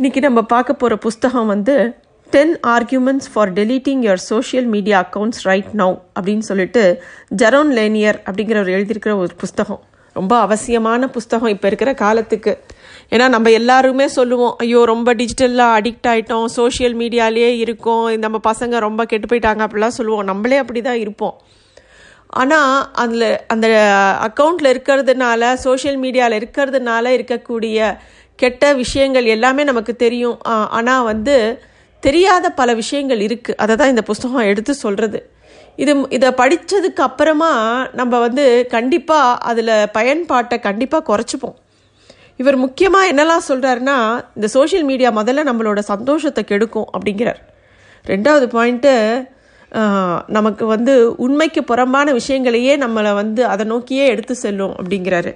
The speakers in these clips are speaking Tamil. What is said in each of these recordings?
இன்னைக்கு நம்ம பார்க்க போகிற புஸ்தகம் வந்து ten arguments for deleting your social media accounts right now அப்படின்னு சொல்லிட்டு ஜெரோன் லேனியர் அப்படிங்கிறவர் எழுதியிருக்கிற ஒரு புஸ்தகம். ரொம்ப அவசியமான புஸ்தகம் இப்போ இருக்கிற காலத்துக்கு. ஏன்னா நம்ம எல்லாருமே சொல்லுவோம் ஐயோ ரொம்ப டிஜிட்டலாக அடிக்ட் ஆகிட்டோம் சோஷியல் மீடியாலேயே இருக்கோம் நம்ம பசங்க ரொம்ப கெட்டு போயிட்டாங்க அப்படிலாம் சொல்லுவோம். நம்மளே அப்படி தான் இருப்போம். ஆனால் அதில் அந்த அக்கௌண்ட்டில் இருக்கிறதுனால சோஷியல் மீடியாவில் இருக்கிறதுனால இருக்கக்கூடிய கெட்ட விஷயங்கள் எல்லாமே நமக்கு தெரியும். ஆனால் வந்து தெரியாத பல விஷயங்கள் இருக்குது அதை தான் இந்த புஸ்தகம் எடுத்து சொல்கிறது இது இதை படித்ததுக்கு அப்புறமா நம்ம வந்து கண்டிப்பாக அதில் பயன்பாட்டை கண்டிப்பாக குறைச்சிப்போம். இவர் முக்கியமாக என்னெல்லாம் சொல்கிறாருன்னா இந்த சோஷியல் மீடியா முதல்ல நம்மளோட சந்தோஷத்தை கெடுக்கும் அப்படிங்கிறார். ரெண்டாவது பாயிண்ட்டு நமக்கு வந்து உண்மைக்கு புறம்பான விஷயங்களையே நம்மளை வந்து அதை நோக்கியே எடுத்து செல்லும் அப்படிங்கிறாரு.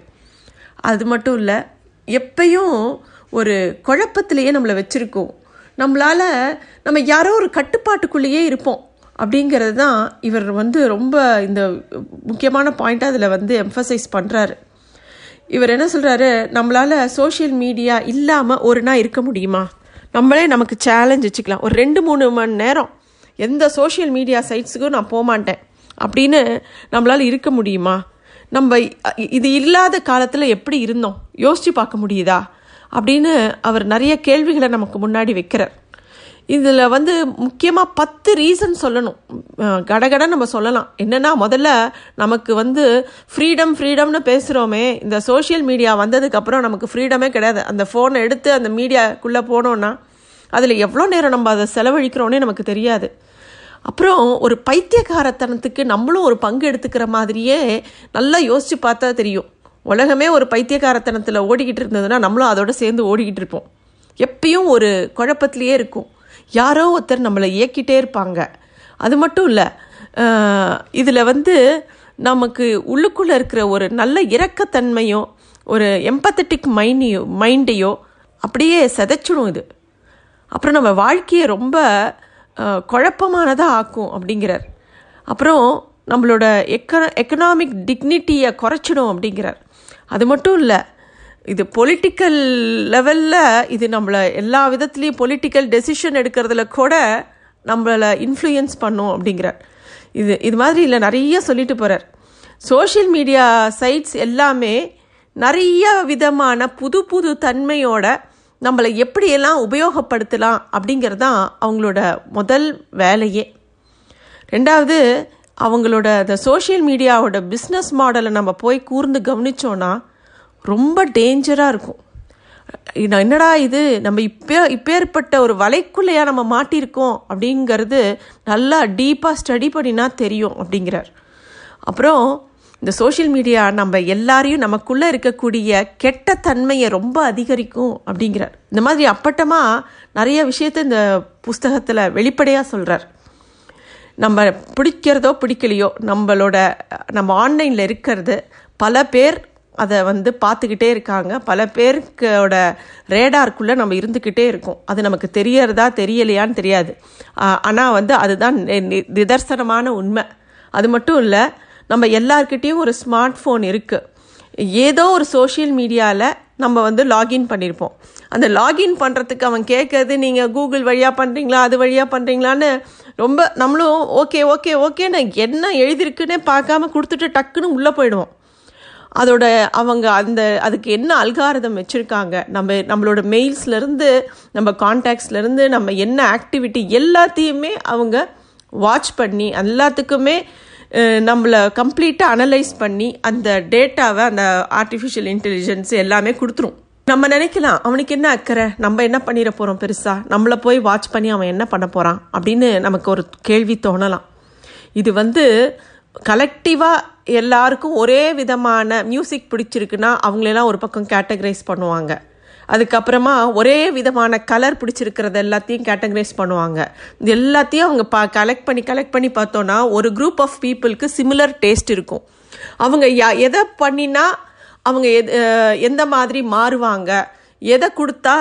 அது மட்டும் இல்லை எப்பயும் ஒரு குழப்பத்திலேயே நம்மளை வச்சுருக்கோம். நம்மளால் நம்ம யாரோ ஒரு கட்டுப்பாட்டுக்குள்ளேயே இருப்போம். அப்படிங்கிறது தான் இவர் வந்து ரொம்ப இந்த முக்கியமான பாயிண்ட்டாக அதில் வந்து எம்ஃபசைஸ் பண்ணுறாரு இவர் என்ன சொல்கிறாரு நம்மளால் சோஷியல் மீடியா இல்லாமல் ஒரு நாள் இருக்க முடியுமா? நம்மளே நமக்கு சேலஞ்ச் வச்சுக்கலாம். ஒரு ரெண்டு மூணு மணி நேரம் எந்த சோஷியல் மீடியா சைட்ஸுக்கும் நான் போகமாட்டேன் அப்படின்னு நம்மளால் இருக்க முடியுமா? நம்ம இது இல்லாத காலத்தில் எப்படி இருந்தோம்? யோசித்து பார்க்க முடியுதா? அப்படின்னு அவர் நிறைய கேள்விகளை நமக்கு முன்னாடி வைக்கிறார். இதில் வந்து முக்கியமாக பத்து ரீசன் சொல்லணும். கடகட நம்ம சொல்லலாம். என்னென்னா முதல்ல நமக்கு வந்து ஃப்ரீடம் ஃப்ரீடம்னு பேசுகிறோமே இந்த சோஷியல் மீடியா வந்ததுக்கப்புறம் நமக்கு ஃப்ரீடமே கிடையாது. அந்த ஃபோனை எடுத்து அந்த மீடியாக்குள்ளே போனோன்னா அதில் எவ்வளோ நேரம் நம்ம அதை செலவழிக்கிறோன்னே நமக்கு தெரியாது. அப்புறம் ஒரு பைத்தியக்காரத்தனத்துக்கு நம்மளும் ஒரு பங்கு எடுத்துக்கிற மாதிரியே நல்லா யோசித்து பார்த்தா தெரியும். உலகமே ஒரு பைத்தியக்காரத்தனத்தில் ஓடிக்கிட்டு இருந்ததுன்னா நம்மளும் அதோட சேர்ந்து ஓடிக்கிட்டு இருப்போம். எப்பயும் ஒரு குழப்பத்திலேயே இருக்கும். யாரோ ஒருத்தர் நம்மளை இயக்கிட்டே இருப்பாங்க. அது மட்டும் இல்லை இதில் வந்து நமக்கு உள்ளுக்குள்ளே இருக்கிற ஒரு நல்ல இரக்கத்தன்மையோ ஒரு எம்பத்தட்டிக் மைண்டையோ மைண்டையோ அப்படியே செதைச்சிடும் இது. அப்புறம் நம்ம வாழ்க்கையை ரொம்ப குழப்பமானதாக ஆக்கும் அப்படிங்கிறார். அப்புறம் நம்மளோட எக்கன எக்கனாமிக் டிக்னிட்டியை குறைச்சிடும் அப்படிங்கிறார். அது மட்டும் இல்லை இது பொலிட்டிக்கல் லெவலில் இது நம்மளை எல்லா விதத்துலேயும் பொலிட்டிக்கல் டெசிஷன் எடுக்கிறதுல கூட நம்மளை இன்ஃப்ளூயன்ஸ் பண்ணும் அப்படிங்கிறார். இது இது மாதிரி இல்லை நிறைய சொல்லிட்டு போகிறார் சோஷியல் மீடியா சைட்ஸ் எல்லாமே நிறைய விதமான புது புது தன்மையோட நம்மளை எப்படியெல்லாம் உபயோகப்படுத்தலாம் அப்படிங்கிறது தான் அவங்களோட முதல் வேலையே. ரெண்டாவது அவங்களோட அந்த சோஷியல் மீடியாவோட பிஸ்னஸ் மாடலை நம்ம போய் கூர்ந்து கவனித்தோன்னா ரொம்ப டேஞ்சராக இருக்கும். என்னடா இது? நம்ம இப்போ இப்பேற்பட்ட ஒரு வலைக்குள்ளையா நம்ம மாட்டியிருக்கோம் அப்படிங்கிறது நல்லா டீப்பாக ஸ்டடி பண்ணினா தெரியும் அப்படிங்கிறார். அப்புறம் இந்த சோஷியல் மீடியா நம்ம எல்லாரையும் நமக்குள்ளே இருக்கக்கூடிய கெட்ட தன்மையை ரொம்ப அதிகரிக்கும் அப்படிங்கிறார். இந்த மாதிரி அப்பட்டமாக நிறைய விஷயத்த இந்த புஸ்தகத்தில் வெளிப்படையாக சொல்கிறார் நம்ம பிடிக்கிறதோ பிடிக்கலையோ நம்மளோட நம்ம ஆன்லைனில் இருக்கிறது பல பேர் அதை வந்து பார்த்துக்கிட்டே இருக்காங்க. பல பேருக்கோட ரேடார்க்குள்ளே நம்ம இருந்துக்கிட்டே இருக்கோம். அது நமக்கு தெரியறதா தெரியலையான்னு தெரியாது. ஆனால் வந்து அதுதான் நிதர்சனமான உண்மை. அது மட்டும் இல்லை நம்ம எல்லார்கிட்டேயும் ஒரு ஸ்மார்ட் ஃபோன் இருக்குது ஏதோ ஒரு சோஷியல் மீடியாவில் நம்ம வந்து லாகின் பண்ணியிருப்போம் அந்த லாகின் பண்ணுறதுக்கு அவன் கேட்கறது நீங்கள் கூகுள் வழியாக பண்ணுறீங்களா அது வழியாக பண்ணுறீங்களான்னு ரொம்ப நம்மளும் ஓகே ஓகே ஓகேன்னு என்ன எழுதியிருக்குன்னே பார்க்காம கொடுத்துட்டு டக்குன்னு உள்ளே போயிடுவோம். அதோட அவங்க அந்த அதுக்கு என்ன அல்காரதம் வச்சுருக்காங்க நம்ம நம்மளோட மெயில்ஸ்லேருந்து நம்ம கான்டாக்ட்ஸ்லேருந்து நம்ம என்ன ஆக்டிவிட்டி எல்லாத்தையுமே அவங்க வாட்ச் பண்ணி எல்லாத்துக்குமே நம்மளை கம்ப்ளீட்டாக அனலைஸ் பண்ணி அந்த டேட்டாவை அந்த ஆர்டிஃபிஷியல் இன்டெலிஜென்ஸ் எல்லாமே கொடுத்துரும். நம்ம நினைக்கலாம் அவனுக்கு என்ன அக்கறை? நம்ம என்ன பண்ணிட போகிறோம் பெருசாக நம்மளை போய் வாட்ச் பண்ணி அவன் என்ன பண்ண போகிறான் அப்படின்னு நமக்கு ஒரு கேள்வி தோணலாம். இது வந்து கலெக்டிவாக எல்லாருக்கும் ஒரே விதமான மியூசிக் பிடிச்சிருக்குன்னா அவங்களெல்லாம் ஒரு பக்கம் கேட்டகரைஸ் பண்ணுவாங்க. அதுக்கப்புறமா ஒரே விதமான கலர் பிடிச்சிருக்கிறது எல்லாத்தையும் கேட்டகரைஸ் பண்ணுவாங்க. இது எல்லாத்தையும் அவங்க பா கலெக்ட் பண்ணி கலெக்ட் பண்ணி பார்த்தோன்னா ஒரு குரூப் ஆஃப் பீப்புளுக்கு சிமிலர் டேஸ்ட் இருக்கும். அவங்க யா எதை பண்ணினா அவங்க எது எந்த மாதிரி மாறுவாங்க எதை கொடுத்தா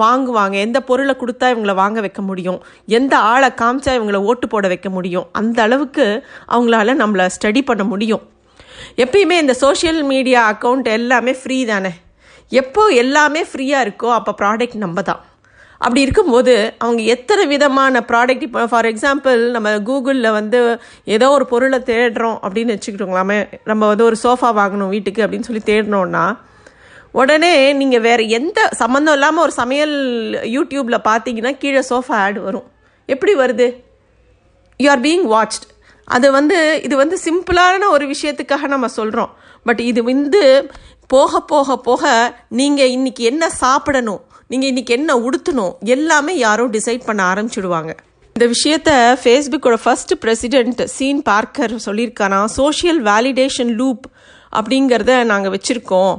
வாங்குவாங்க எந்த பொருளை கொடுத்தா இவங்களை வாங்க வைக்க முடியும் எந்த ஆளை காமிச்சா இவங்களை ஓட்டு போட வைக்க முடியும் அந்த அளவுக்கு அவங்களால நம்மளை ஸ்டடி பண்ண முடியும். எப்பயுமே இந்த சோஷியல் மீடியா அக்கௌண்ட் எல்லாமே ஃப்ரீ தானே? எப்போ எல்லாமே ஃப்ரீயாக இருக்கோ அப்போ ப்ராடக்ட் நம்ம தான் அப்படி இருக்கும்போது அவங்க எத்தனை விதமான ப்ராடக்ட் இப்போ ஃபார் எக்ஸாம்பிள் நம்ம கூகுளில் வந்து ஏதோ ஒரு பொருளை தேடுறோம் அப்படின்னு வச்சுக்கிட்டோங்களாமே நம்ம வந்து ஒரு சோஃபா வாங்கணும் வீட்டுக்கு அப்படின்னு சொல்லி தேடினோன்னா உடனே நீங்கள் வேறு எந்த சம்மந்தம் இல்லாமல் ஒரு சமையல் யூடியூப்பில் பார்த்தீங்கன்னா கீழே சோஃபா ஆட் வரும். எப்படி வருது? யூ ஆர் பீயிங் வாட்ச்ட் அது வந்து இது வந்து சிம்பிளான ஒரு விஷயத்துக்காக நம்ம சொல்கிறோம் பட் இது வந்து போக போக போக நீங்கள் இன்றைக்கி என்ன சாப்பிடணும் நீங்கள் இன்னைக்கு என்ன உடுத்தணும் எல்லாமே யாரோ டிசைட் பண்ண ஆரம்பிச்சிடுவாங்க. இந்த விஷயத்த ஃபேஸ்புக்கோட ஃபர்ஸ்ட் பிரசிடென்ட் சீன் பார்க்கர் சொல்லியிருக்கானா சோஷியல் வேலிடேஷன் லூப் அப்படிங்கிறத நாங்கள் வச்சுருக்கோம்.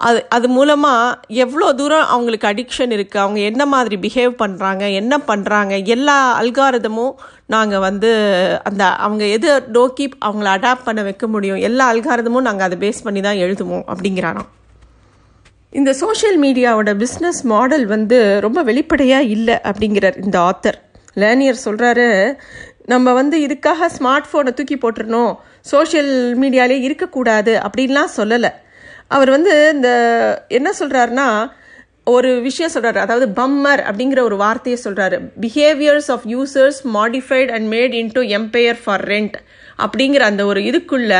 அது அது மூலமாக எவ்வளோ தூரம் அவங்களுக்கு அடிக்ஷன் இருக்குது அவங்க என்ன மாதிரி பிஹேவ் பண்ணுறாங்க என்ன பண்ணுறாங்க எல்லா அல்காரதமும் நாங்கள் வந்து அந்த அவங்க எது நோக்கி அவங்கள அடாப்ட் பண்ண வைக்க முடியும் எல்லா அல்காரதமும் நாங்கள் அதை பேஸ் பண்ணி தான் எழுதுவோம் அப்படிங்கிறாராம். இந்த சோஷியல் மீடியாவோட பிஸ்னஸ் மாடல் வந்து ரொம்ப வெளிப்படையாக இல்லை அப்படிங்கிறார் இந்த ஆத்தர் லேனியர் சொல்கிறாரு நம்ம வந்து இதுக்காக ஸ்மார்ட் ஃபோனை தூக்கி போட்டுருணும் சோஷியல் மீடியாலே இருக்கக்கூடாது அப்படின்லாம் சொல்லலை. அவர் வந்து இந்த என்ன சொல்கிறாருன்னா ஒரு விஷயம் சொல்கிறாரு அதாவது பம்மர் அப்படிங்கிற ஒரு வார்த்தையை சொல்கிறாரு behaviours of users modified and made into empire for rent அப்படிங்கிற அந்த ஒரு இதுக்குள்ள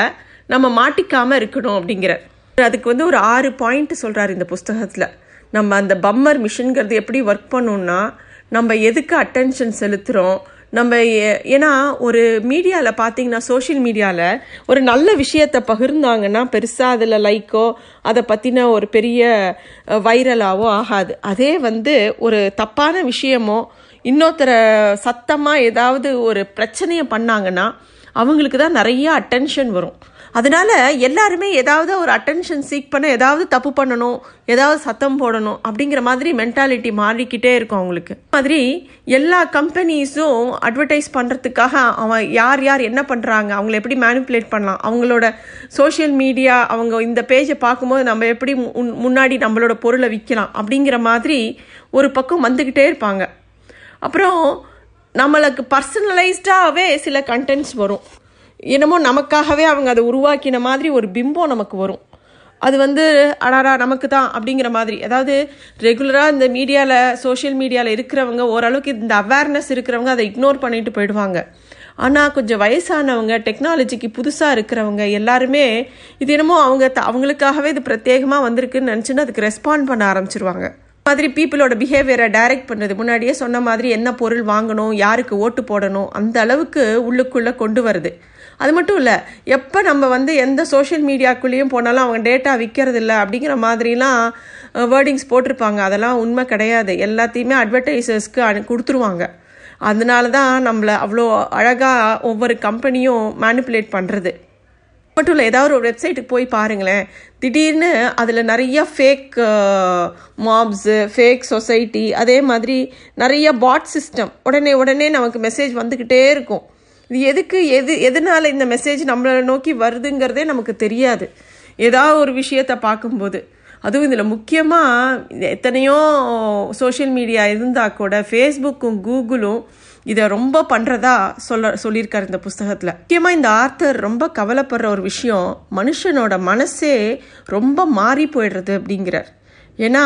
நம்ம மாட்டிக்காமல் இருக்கணும் அப்படிங்கிறார். அதுக்கு வந்து ஒரு ஆறு பாயிண்ட் சொல்கிறாரு இந்த புஸ்தகத்தில். நம்ம அந்த பம்மர் மிஷின்கிறது எப்படி ஒர்க் பண்ணோம்னா நம்ம எதுக்கு அட்டென்ஷன் செலுத்துகிறோம் நம்ம ஏன்னா ஒரு மீடியாவில் பார்த்தீங்கன்னா சோஷியல் மீடியாவில் ஒரு நல்ல விஷயத்தை பகிர்ந்தாங்கன்னா பெருசாக அதில் லைக்கோ அதை பற்றின ஒரு பெரிய வைரலாவோ ஆகாது. அதே வந்து ஒரு தப்பான விஷயமோ இன்னொருத்தர சத்தமாக ஏதாவது ஒரு பிரச்சனையை பண்ணாங்கன்னா அவங்களுக்கு தான் நிறைய அட்டென்ஷன் வரும். அதனால எல்லாருமே ஏதாவது ஒரு அட்டென்ஷன் சீக் பண்ண ஏதாவது தப்பு பண்ணணும் ஏதாவது சத்தம் போடணும் அப்படிங்கிற மாதிரி மென்டாலிட்டி மாறிக்கிட்டே இருக்கும் அவங்களுக்கு. மாதிரி எல்லா கம்பெனிஸும் அட்வர்டைஸ் பண்ணுறதுக்காக அவன் யார் யார் என்ன பண்ணுறாங்க அவங்கள எப்படி மேனிப்புலேட் பண்ணலாம் அவங்களோட சோஷியல் மீடியா அவங்க இந்த பேஜை பார்க்கும்போது நம்ம எப்படி முன்னாடி நம்மளோட பொருளை விற்கலாம் அப்படிங்கிற மாதிரி ஒரு பக்கம் வந்துக்கிட்டே இருப்பாங்க. அப்புறம் நம்மளுக்கு பர்சனலைஸ்டாகவே சில கண்டென்ட்ஸ் வரும். என்னமோ நமக்காகவே அவங்க அதை உருவாக்கின மாதிரி ஒரு பிம்பம் நமக்கு வரும். அது வந்து அடாரா நமக்கு தான் அப்படிங்கிற மாதிரி. அதாவது ரெகுலராக இந்த மீடியாவில் சோஷியல் மீடியாவில் இருக்கிறவங்க ஓரளவுக்கு இந்த அவேர்னஸ் இருக்கிறவங்க அதை இக்னோர் பண்ணிட்டு போயிடுவாங்க. ஆனால் கொஞ்சம் வயசானவங்க டெக்னாலஜிக்கு புதுசாக இருக்கிறவங்க எல்லாருமே இது என்னமோ அவங்க அவங்களுக்காகவே இது பிரத்யேகமாக வந்திருக்குன்னு நினச்சின்னு அதுக்கு ரெஸ்பாண்ட் பண்ண ஆரம்பிச்சிருவாங்க. மாதிரி பீப்புளோட பிஹேவியரை டைரக்ட் பண்ணுறது. முன்னாடியே சொன்ன மாதிரி என்ன பொருள் வாங்கணும் யாருக்கு ஓட்டு போடணும் அந்த அளவுக்கு உள்ளுக்குள்ளே கொண்டு வருது. அது மட்டும் இல்லை எப்போ நம்ம வந்து எந்த சோஷியல் மீடியாக்குள்ளேயும் போனாலும் அவங்க டேட்டா விற்கிறது இல்லை அப்படிங்கிற மாதிரிலாம் வேர்டிங்ஸ் போட்டிருப்பாங்க. அதெல்லாம் உண்மை கிடையாது. எல்லாத்தையுமே அட்வர்டைசர்ஸ்க்கு அனு கொடுத்துருவாங்க. அதனால தான் நம்மளை அவ்வளோ அழகாக ஒவ்வொரு கம்பெனியும் மேனிப்புலேட் பண்ணுறது மட்டும் இல்லை ஏதாவது ஒரு வெப்சைட்டுக்கு போய் பாருங்களேன். திடீர்னு அதில் நிறைய ஃபேக் மாப்ஸு ஃபேக் சொசைட்டி அதே மாதிரி நிறைய பாட் சிஸ்டம் உடனே உடனே நமக்கு மெசேஜ் வந்துக்கிட்டே இருக்கும். இது எதுக்கு எது எதனால் இந்த மெசேஜ் நம்மளை நோக்கி வருதுங்கிறதே நமக்கு தெரியாது. ஏதாவது ஒரு விஷயத்தை பார்க்கும்போது. அதுவும் இதில் முக்கியமாக எத்தனையோ சோஷியல் மீடியா இருந்தால் கூட ஃபேஸ்புக்கும் கூகுளும் இதை ரொம்ப பண்ணுறதா சொல்ல சொல்லியிருக்கார் இந்த புஸ்தகத்தில். முக்கியமாக இந்த ஆர்த்தர் ரொம்ப கவலைப்படுற ஒரு விஷயம் மனுஷனோட மனசே ரொம்ப மாறி போயிடுறது அப்படிங்கிறார். ஏன்னா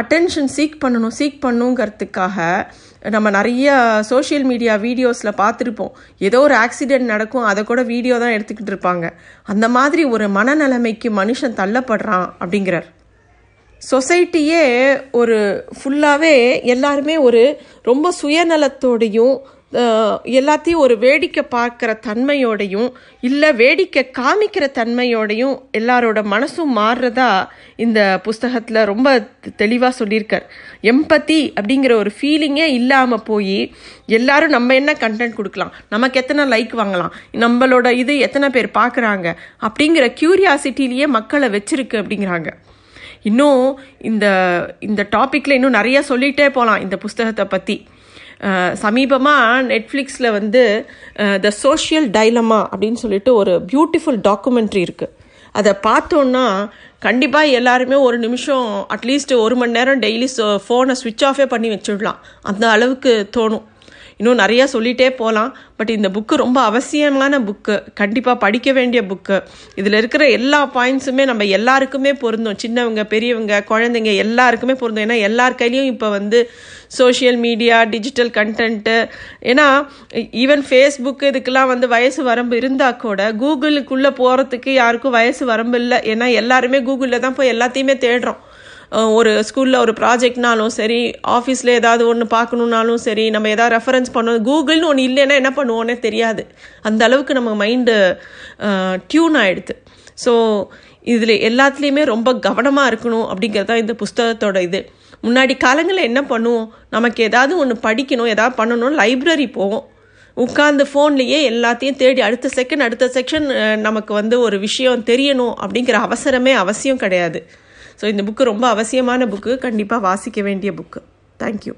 அட்டென்ஷன் சீக் பண்ணணும் சீக் பண்ணுங்கிறதுக்காக நம்ம நிறைய சோஷியல் மீடியா வீடியோஸில் பார்த்துருப்போம். ஏதோ ஒரு ஆக்சிடெண்ட் நடக்கும் அதை கூட வீடியோ தான் எடுத்துக்கிட்டு இருப்பாங்க. அந்த மாதிரி ஒரு மனநிலைமைக்கு மனுஷன் தள்ளப்படுறான் அப்படிங்கிறார். சொசைட்டியே ஒரு ஃபுல்லாகவே எல்லாருமே ஒரு ரொம்ப சுயநலத்தோடையும் எல்லாத்தையும் ஒரு வேடிக்கை பார்க்குற தன்மையோடையும் இல்லை வேடிக்கை காமிக்கிற தன்மையோடையும் எல்லாரோட மனசும் மாறுறதா இந்த புஸ்தகத்தில் ரொம்ப தெளிவாக சொல்லியிருக்கார். எம்பத்தி அப்படிங்கிற ஒரு ஃபீலிங்கே இல்லாமல் போய் எல்லாரும் நம்ம என்ன கண்டென்ட் கொடுக்கலாம்? நமக்கு எத்தனை லைக் வாங்கலாம்? நம்மளோட இது எத்தனை பேர் பார்க்குறாங்க? அப்படிங்கிற க்யூரியாசிட்டிலேயே மக்களை வச்சிருக்கு அப்படிங்கிறாங்க. இன்னும் இந்த இந்த டாப்பிக்கில் இன்னும் நிறைய சொல்லிகிட்டே போகலாம் இந்த புஸ்தகத்தை பற்றி சமீபமாக நெட்ஃப்ளிக்ஸில் வந்து த சோஷியல் டைலமா அப்படின்னு சொல்லிட்டு ஒரு பியூட்டிஃபுல் டாக்குமெண்ட்ரி இருக்குது அதை பார்த்தோன்னா கண்டிப்பாக எல்லாருமே ஒரு நிமிஷம் அட்லீஸ்ட் ஒரு மணி நேரம் டெய்லி ஃபோனை சுவிட்ச் ஆஃபே பண்ணி வச்சுடலாம். அந்த அளவுக்கு தோணும். இன்னும் நிறையா சொல்லிகிட்டே போகலாம் பட் இந்த புக்கு ரொம்ப அவசியமான புக்கு கண்டிப்பாக படிக்க வேண்டிய புக்கு இதில் இருக்கிற எல்லா பாயிண்ட்ஸுமே நம்ம எல்லாருக்குமே பொருந்தும். சின்னவங்க பெரியவங்க குழந்தைங்க எல்லாருக்குமே பொருந்தும். ஏன்னா எல்லார் கையிலையும் இப்போ வந்து சோஷியல் மீடியா டிஜிட்டல் கண்டென்ட்டு ஏன்னா ஈவன் ஃபேஸ்புக்கு இதுக்கெல்லாம் வந்து வயசு வரம்பு இருந்தால் கூட கூகுளுக்குள்ளே போகிறதுக்கு யாருக்கும் வயசு வரம்பு இல்லை. ஏன்னா எல்லாருமே கூகுளில் தான் போய் எல்லாத்தையுமே தேடுறோம். ஒரு ஸ்கூலில் ஒரு ப்ராஜெக்ட்னாலும் சரி ஆஃபீஸில் ஏதாவது ஒன்று பார்க்கணுன்னாலும் சரி நம்ம ஏதாவது ரெஃபரன்ஸ் பண்ணணும். கூகுள்னு ஒன்று இல்லைன்னா என்ன பண்ணுவோன்னே தெரியாது. அந்த அளவுக்கு நம்ம மைண்டு டியூன் ஆகிடுது ஸோ இதில் எல்லாத்துலேயுமே ரொம்ப கவனமாக இருக்கணும் அப்படிங்கிறது தான் இந்த புஸ்தகத்தோட இது. முன்னாடி காலங்களில் என்ன பண்ணுவோம்? நமக்கு ஏதாவது ஒன்று படிக்கணும் ஏதாவது பண்ணணும் லைப்ரரி போவோம். உட்காந்து ஃபோன்லேயே எல்லாத்தையும் தேடி அடுத்த செகண்ட் அடுத்த செக்ஷன் நமக்கு வந்து ஒரு விஷயம் தெரியணும் அப்படிங்கிற அவசரமே அவசியம் கிடையாது. ஸோ இந்த புக்கு ரொம்ப அவசியமான புக்கு கண்டிப்பாக வாசிக்க வேண்டிய புக்கு தேங்க்யூ